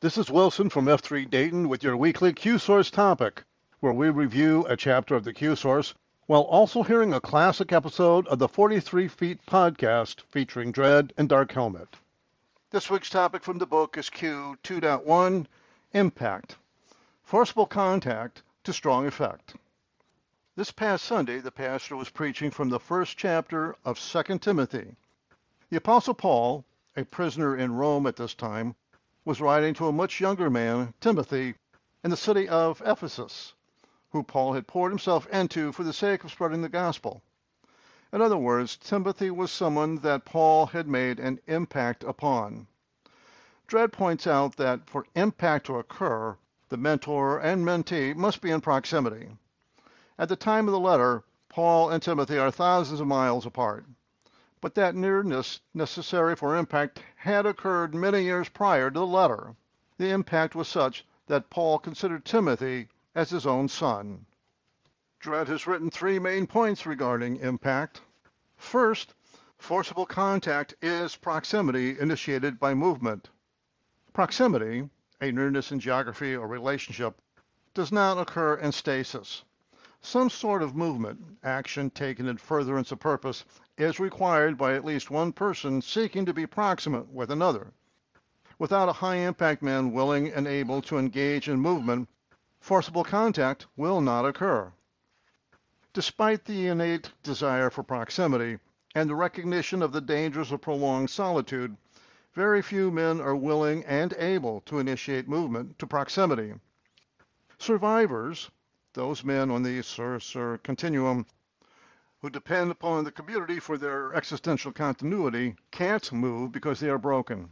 This is Wilson from F3 Dayton with your weekly Q Source topic, where we review a chapter of the Q Source while also hearing a classic episode of the 43 Feet podcast featuring Dread and Dark Helmet. This week's topic from the book is Q 2.1 Impact Forcible Contact to Strong Effect. This past Sunday, the pastor was preaching from the first chapter of 2 Timothy. The Apostle Paul, a prisoner in Rome at this time, was writing to a much younger man, Timothy, in the city of Ephesus, who Paul had poured himself into for the sake of spreading the gospel. In other words, Timothy was someone that Paul had made an impact upon. Dread points out that for impact to occur, the mentor and mentee must be in proximity. At the time of the letter, Paul and Timothy are thousands of miles apart but that nearness necessary for impact had occurred many years prior to the letter. The impact was such that Paul considered Timothy as his own son. Dread has written three main points regarding impact. First, forcible contact is proximity initiated by movement. Proximity, a nearness in geography or relationship, does not occur in stasis. Some sort of movement, action taken in furtherance of purpose, is required by at least one person seeking to be proximate with another. Without a high impact man willing and able to engage in movement, forcible contact will not occur. Despite the innate desire for proximity and the recognition of the dangers of prolonged solitude, very few men are willing and able to initiate movement to proximity. Survivors, those men on the Sur-Sur continuum who depend upon the community for their existential continuity can't move because they are broken.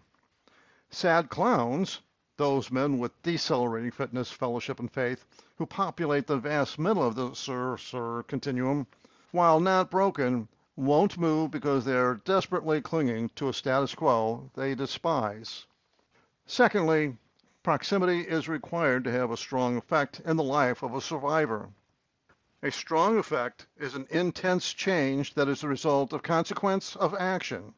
Sad clowns, those men with decelerating fitness, fellowship, and faith, who populate the vast middle of the Sur-Sur continuum, while not broken, won't move because they are desperately clinging to a status quo they despise. Secondly, Proximity is required to have a strong effect in the life of a survivor. A strong effect is an intense change that is the result of consequence of action.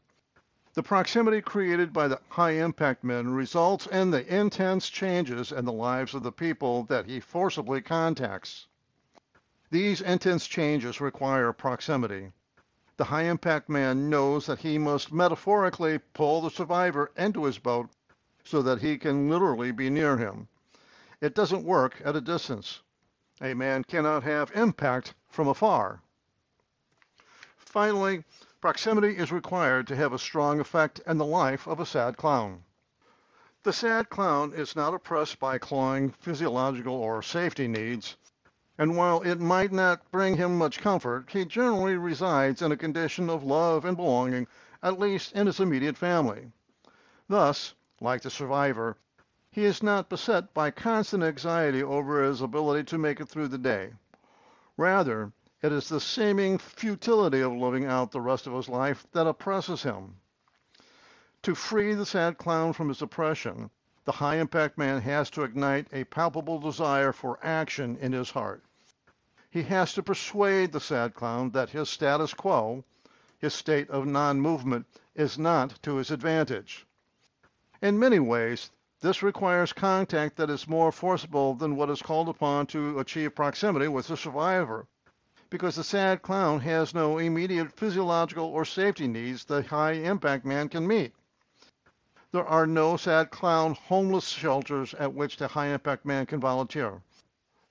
The proximity created by the high impact men results in the intense changes in the lives of the people that he forcibly contacts. These intense changes require proximity. The high impact man knows that he must metaphorically pull the survivor into his boat so that he can literally be near him. It doesn't work at a distance. A man cannot have impact from afar. Finally, proximity is required to have a strong effect in the life of a sad clown. The sad clown is not oppressed by clawing physiological or safety needs, and while it might not bring him much comfort, he generally resides in a condition of love and belonging, at least in his immediate family. Thus, like the survivor, he is not beset by constant anxiety over his ability to make it through the day. Rather, it is the seeming futility of living out the rest of his life that oppresses him. To free the sad clown from his oppression, the high impact man has to ignite a palpable desire for action in his heart. He has to persuade the sad clown that his status quo, his state of non movement, is not to his advantage. In many ways, this requires contact that is more forcible than what is called upon to achieve proximity with the survivor, because the sad clown has no immediate physiological or safety needs the high impact man can meet. There are no sad clown homeless shelters at which the high impact man can volunteer.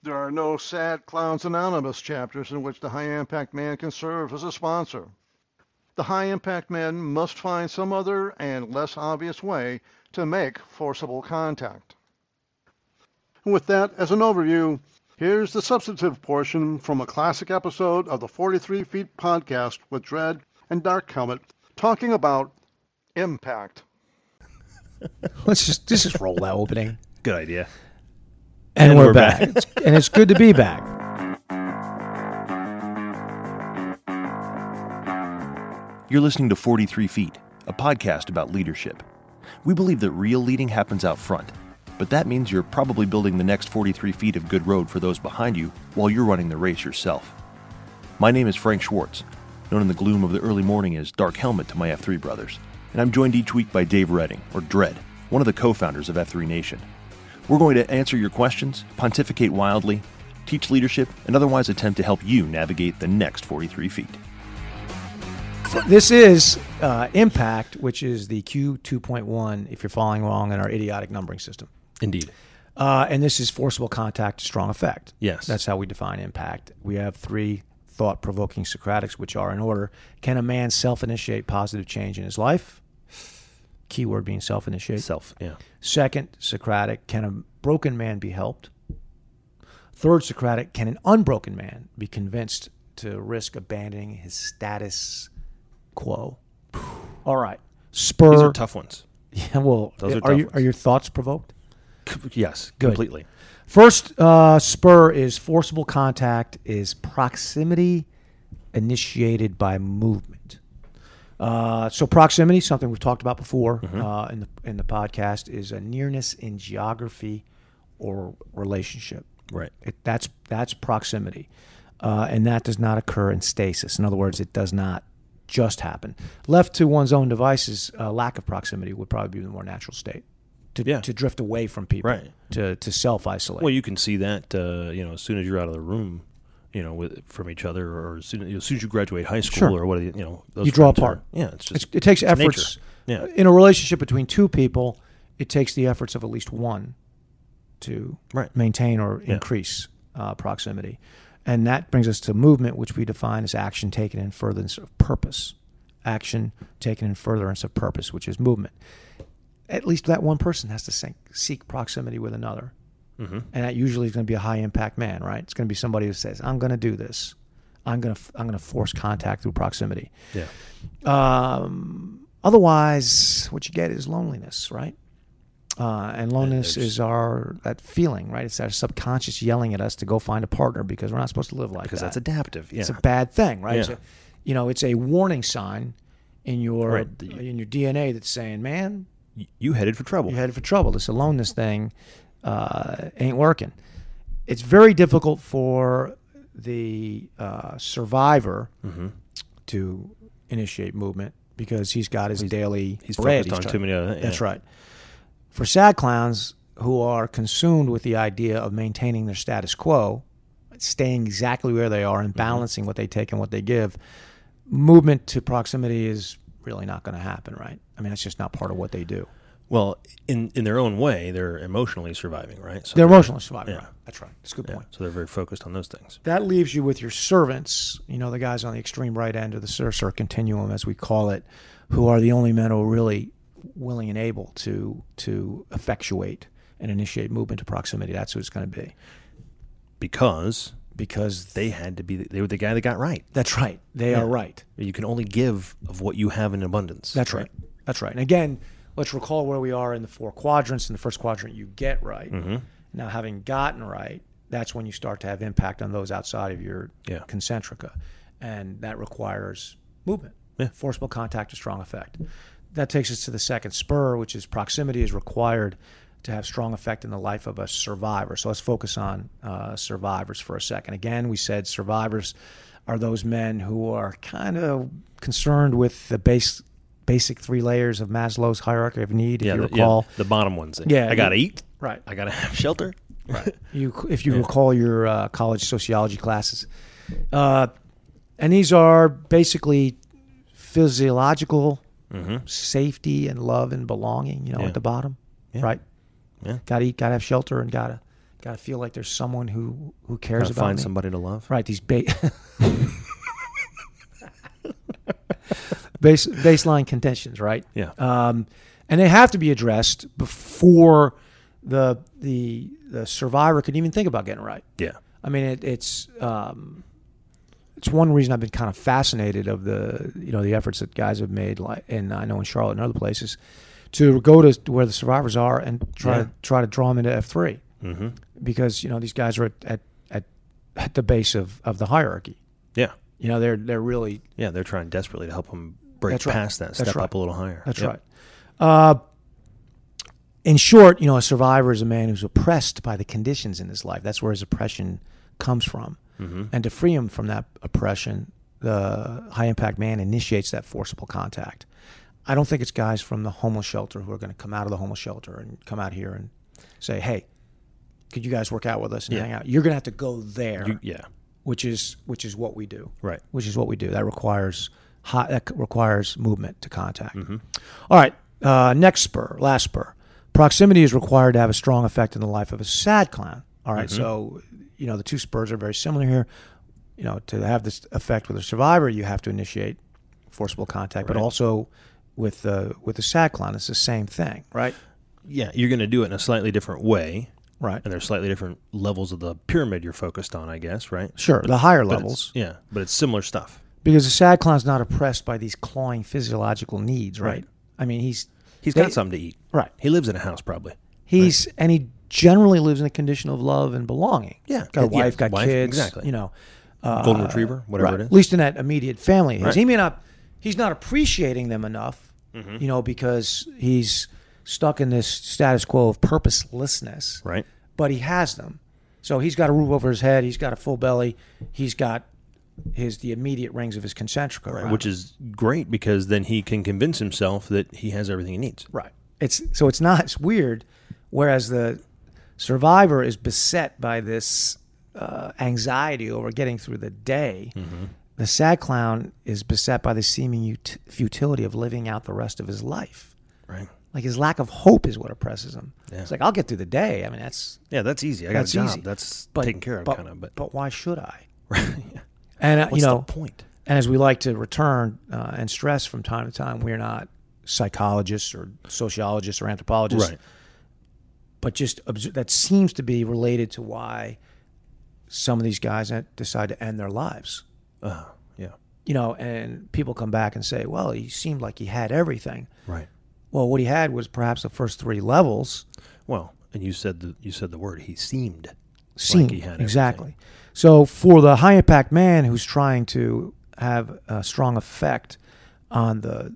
There are no Sad Clowns Anonymous chapters in which the high impact man can serve as a sponsor. The high impact men must find some other and less obvious way to make forcible contact. With that as an overview, here's the substantive portion from a classic episode of the 43 Feet podcast with Dread and Dark Helmet talking about impact. Let's just just, just roll that opening. Good idea. And, And we're, we're back. back. And it's good to be back. You're listening to 43 Feet, a podcast about leadership. We believe that real leading happens out front, but that means you're probably building the next 43 feet of good road for those behind you while you're running the race yourself. My name is Frank Schwartz, known in the gloom of the early morning as Dark Helmet to my F3 brothers, and I'm joined each week by Dave Redding, or Dread, one of the co founders of F3 Nation. We're going to answer your questions, pontificate wildly, teach leadership, and otherwise attempt to help you navigate the next 43 feet. This is uh, Impact, which is the Q 2.1, if you're following along in our idiotic numbering system. Indeed. Uh, and this is forcible contact strong effect. Yes. That's how we define impact. We have three thought provoking Socratics, which are in order Can a man self initiate positive change in his life? Keyword being self initiate. Self, yeah. Second, Socratic, can a broken man be helped? Third, Socratic, can an unbroken man be convinced to risk abandoning his status quo? All right. Spur. These are tough ones. Yeah, well, Those are are, tough you, ones. are your thoughts provoked? Yes, Good. completely. First uh, spur is forcible contact, is proximity initiated by movement. Uh, so proximity, something we've talked about before Mm-hmm. uh, in the in the podcast, is a nearness in geography or relationship. Right. It, that's that's proximity, uh, and that does not occur in stasis. In other words, it does not just happen. Left to one's own devices, uh, lack of proximity would probably be the more natural state. To, Yeah. to drift away from people, Right. To to self isolate. Well, you can see that uh, you know as soon as you're out of the room, you know, with, from each other, or as soon as, as soon as you graduate high school, Sure. or what you know, those You draw friends are- apart. yeah, it's just It's, it takes it's nature. efforts. Yeah. In a relationship between two people, it takes the efforts of at least one to Right. maintain or Yeah. increase uh, proximity. And that brings us to movement, which we define as action taken in furtherance of purpose. Action taken in furtherance of purpose, which is movement. At least that one person has to seek, seek proximity with another. Mm-hmm. And that usually is going to be a high impact man, right? It's going to be somebody who says, I'm going to do this. I'm going to, I'm going to force contact through proximity. Yeah. Um, otherwise, what you get is loneliness, right? Uh, and loneliness there's- is our that feeling, right? It's our subconscious yelling at us to go find a partner because we're not supposed to live like because that. Because that's adaptive. Yeah. It's a bad thing, right? It's Yeah. a, you know, it's a warning sign in your Right. In your DNA that's saying, "Man, you headed for trouble. you're headed for trouble. This aloneness thing uh, ain't working." It's very difficult for the uh, survivor Mhm. to initiate movement because he's got his daily He's bread. focused on trying- too many other. That's right. For sad clowns who are consumed with the idea of maintaining their status quo, staying exactly where they are and Mm-hmm. balancing what they take and what they give, movement to proximity is really not going to happen, right? I mean, that's just not part of what they do. Well, in in their own way, they're emotionally surviving, right? So They're emotionally surviving. yeah. Right? That's right. That's a good Yeah. point. So they're very focused on those things. That leaves you with your servants, you know, the guys on the extreme right end of the Sur-Sur continuum, as we call it, who are the only men who really willing and able to to effectuate and initiate movement to proximity. That's who it's going to be. Because Because they had to be, they were the guy that got right. that's right. They Yeah. are right. You can only give of what you have in abundance. That's right. That's right. And again, let's recall where we are in the four quadrants. In the first quadrant, you get right. Mm-hmm. Now, having gotten right, that's when you start to have impact on those outside of your Yeah. concentrica. And that requires movement, Yeah. forcible contact to strong effect. That takes us to the second spur, which is proximity is required to have strong effect in the life of a survivor. So let's focus on uh, survivors for a second. Again, we said survivors are those men who are kind of concerned with the base, basic three layers of Maslow's hierarchy of need, if Yeah, you the, recall. yeah, the bottom ones. Yeah, I got to eat. Right. I got to have shelter. Right. You, if you recall your uh, college sociology classes, uh, and these are basically physiological safety and love and belonging. You know, Yeah. at the bottom, Yeah. right? Yeah. Got to eat, got to have shelter, and gotta gotta feel like there's someone who who cares Gotta about find me. somebody to love. Right, these ba- base baseline conditions, right? Yeah. Um, and they have to be addressed before the the the survivor could even think about getting right. Yeah. I mean, it, it's um, it's one reason I've been kind of fascinated of the you know the efforts that guys have made, like and I know in Charlotte and other places, to go to where the survivors are and try Yeah. to try to draw them into F three Mm-hmm. because you know these guys are at at, at, at the base of, of the hierarchy. Yeah. You know, they're they're really Yeah. They're trying desperately to help them break That's right. past that, step right. up a little higher. That's Yep. right. Uh, in short, you know, a survivor is a man who's oppressed by the conditions in his life. That's where his oppression comes from. Mm-hmm. And to free him from that oppression, the high impact man initiates that forcible contact. I don't think it's guys from the homeless shelter who are going to come out of the homeless shelter and come out here and say, "Hey, could you guys work out with us and Yeah. hang out?" You're going to have to go there, You, yeah. which is which is what we do Right. which is what we do. That requires hot, that requires movement to contact. Mm-hmm. All right, uh, next spur, last spur. Proximity is required to have a strong effect in the life of a sad clown. All right, Mm-hmm. so you know the two spurs are very similar here. You know, to have this effect with a survivor, you have to initiate forcible contact, but also with the with the sad clown, it's the same thing, right? Yeah. You're going to do it in a slightly different way. Right. And there's slightly different levels of the pyramid you're focused on, I guess, right? Sure, the higher But levels, Yeah. But it's similar stuff. because the sad clown's not oppressed by these clawing physiological needs, right? Right. I mean, he's He's They- got something to eat. right. He lives in a house, probably. He's and he generally lives in a condition of love and belonging. Yeah, got a yeah, wife, got wife, kids, exactly. You know, Golden retriever, whatever right, it is. At least in that immediate family. Right. he may not. He's not appreciating them enough, Mm-hmm. you know, because he's stuck in this status quo of purposelessness. Right. But he has them, so he's got a roof over his head. He's got a full belly. He's got his the immediate rings of his concentric Right. Which is great because then he can convince himself that he has everything he needs. Right. It's so it's not it's weird. Whereas the survivor is beset by this uh, anxiety over getting through the day. Mm-hmm. The sad clown is beset by the seeming ut- futility of living out the rest of his life. Right. Like his lack of hope is what oppresses him. Yeah. It's like I'll get through the day. I mean that's Yeah, that's easy. I got a job. easy. That's but, taken care of, but, kind of. But, but why should I? right. And uh, you know, the point? and as we like to return uh, and stress from time to time, we're not psychologists or sociologists or anthropologists. Right. But just obs- that seems to be related to why some of these guys decide to end their lives. Uh, yeah. You know, and people come back and say, "Well, he seemed like he had everything." Right. Well, what he had was perhaps the first three levels. Well, and you said the you said the word. He seemed. Seemed he had exactly. So for the high impact man who's trying to have a strong effect on the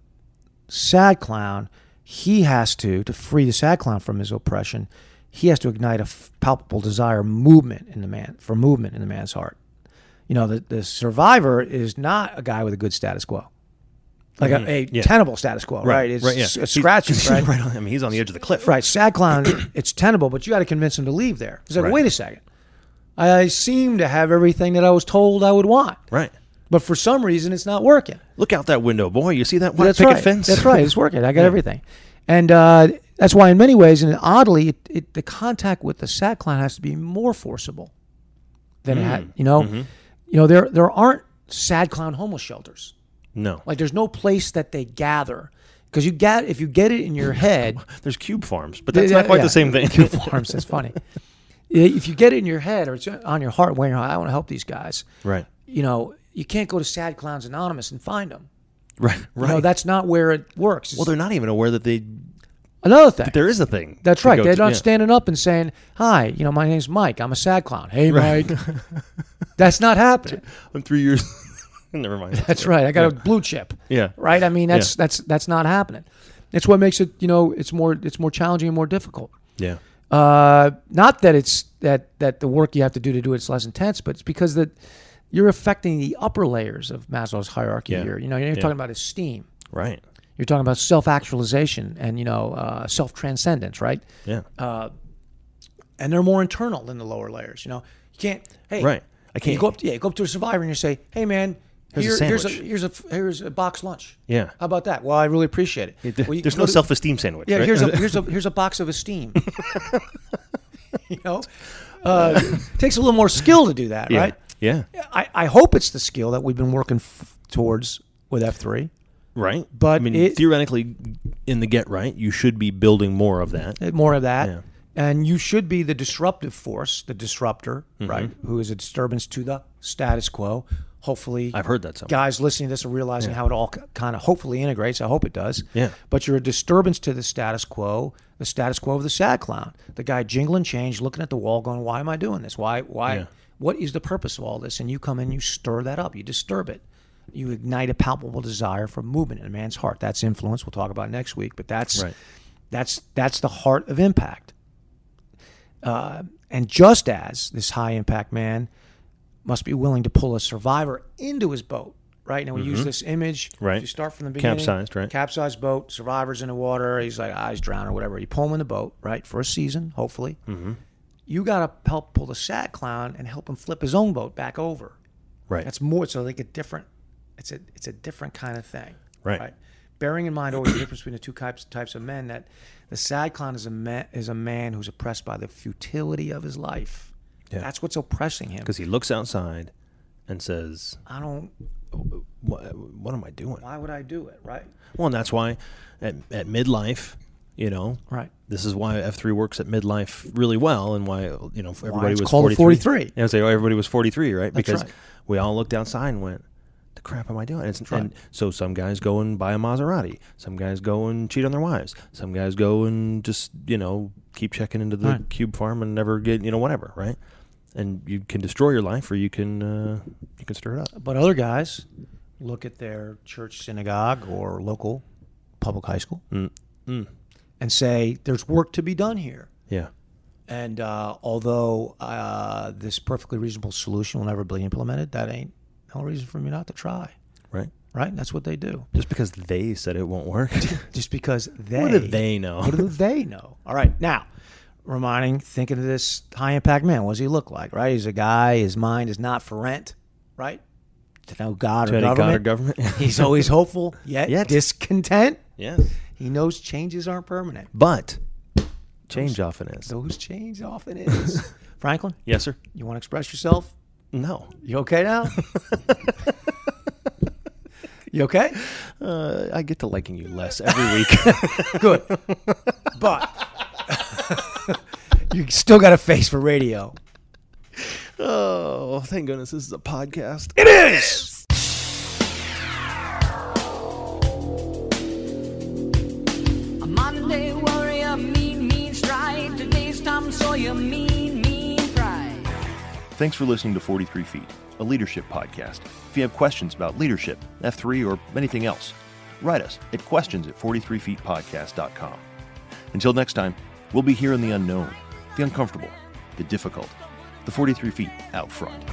sad clown, he has to to free the sad clown from his oppression. He has to ignite a f- palpable desire, movement in the man for movement in the man's heart. You know, the the survivor is not a guy with a good status quo, like a, a Mm-hmm. Yeah. tenable status quo, right? It's right. Yeah. s- He's- scratching, he's right? right on, I mean, he's on the edge of the cliff. Right, sad clown, it's tenable, but you got to convince him to leave there. He's like, Right. wait a second, I seem to have everything that I was told I would want, Right. But for some reason it's not working. Look out that window, boy. You see that white That's picket right. fence? That's right. It's working. I got everything, and uh, that's why, in many ways, and oddly, it, it, the contact with the sad clown has to be more forcible than it Mm. had. You know, Mm-hmm. you know there there aren't sad clown homeless shelters. No. Like there's no place that they gather because you get if you get it in your head. There's cube farms, but that's Yeah, not quite yeah. the same thing. Cube farms. That's funny. If you get it in your head or it's on your heart, you're, I want to help these guys. right. You know, you can't go to Sad Clowns Anonymous and find them. Right. You know, that's not where it works. well, they're not even aware that they another thing. That there is a thing. That's right. They're to. not Yeah. standing up and saying, "Hi, you know, my name's Mike. I'm a sad clown." Hey, Mike. that's not happening. I'm three years. Never mind. That's right. I got a blue chip. Yeah. Right. I mean, that's that's that's not happening. It's what makes it. You know, it's more it's more challenging and more difficult. Yeah. Uh, not that it's that that the work you have to do to do it's less intense, but it's because that you're affecting the upper layers of Maslow's hierarchy Yeah. here. You know, you're Yeah. talking about esteem. Right. You're talking about self-actualization and you know uh, self-transcendence, right? Yeah. And they're more internal than the lower layers. You know, you can't. Hey, right. I can't. go up, yeah, you go up to a survivor and you say, "Hey, man, Here's a here's a here's a here's a box lunch. Yeah. How about that? Well, I really appreciate it. Well, you There's no to- self-esteem sandwich. Yeah, right? here's a here's a here's a box of esteem. you know, uh, takes a little more skill to do that, yeah. right? Yeah. I, I hope it's the skill that we've been working f- towards with F three. Right. But I mean, it- theoretically, in the get right, you should be building more of that. Uh, More of that. Yeah. And you should be the disruptive force, the disruptor, Mm-hmm. right? Who is a disturbance to the status quo. Hopefully, I've heard that somewhere. guys listening to this are realizing how it all kind of hopefully integrates. I hope it does. Yeah. But you're a disturbance to the status quo, the status quo of the sad clown, the guy jingling change, looking at the wall, going, "Why am I doing this? Why? Why? Yeah. What is the purpose of all this?" And you come in, you stir that up, you disturb it, you ignite a palpable desire for movement in a man's heart. That's influence. We'll talk about next week, but that's Right. that's that's the heart of impact. Uh, and just as this high impact man must be willing to pull a survivor into his boat, right? Now we use this image. Mm-hmm. Right. If you start from the beginning. Capsized, right. Capsized boat, survivors in the water. He's like, ah, he's drowning or whatever. You pull him in the boat, right, for a season, hopefully. Mm-hmm. You got to help pull the sad clown and help him flip his own boat back over. Right. That's more. So like a different. It's a it's a different kind of thing. Right. Bearing in mind always the difference between the two types types of men that the sad clown is a man is a man who's oppressed by the futility of his life. Yeah. That's what's oppressing him. because he looks outside and says, I don't. what, "What am I doing?" Why would I do it? Right. Well, and that's why at, at midlife, you know, Right. This is why F three works at midlife really well, and why you know everybody it's was called 43. 43. Yeah, I say oh, everybody was forty three, right? That's because right. we all looked outside and went, "The crap am I doing?" And, right. and so some guys go and buy a Maserati, some guys go and cheat on their wives, some guys go and just you know keep checking into the Right. cube farm and never get you know whatever, right? And you can destroy your life, or you can uh, you can stir it up. But other guys look at their church, synagogue, or local public high school Mm. and say, "There's work to be done here." Yeah, And uh, although uh, this perfectly reasonable solution will never be implemented, that ain't no reason for me not to try. right. Right? That's what they do. Just because they said it won't work, Just because they. what do they know? What do they know? All right. Now, reminding, thinking of this high impact man. What does he look like? Right? He's a guy. His mind is not for rent. Right? To know God To or any God government. or government? He's always hopeful, yet, Yet. discontent. Yes. He knows changes aren't permanent. But change often is. Those change often is. Franklin, Yes, sir. you want to express yourself? No. You okay now? you okay? Uh, I get to liking you less every week. Good. But you still got a face for radio. oh, thank goodness this is a podcast. It is. A Monday warrior, mean, mean stride. Today's Tom Sawyer, mean, mean pride. Thanks for listening to 43 Feet, a leadership podcast. If you have questions about leadership, F3, or anything else, write us at questions at 43feetpodcast.com. Until next time, we'll be here in the unknown, the uncomfortable, the difficult, the 43 feet out front.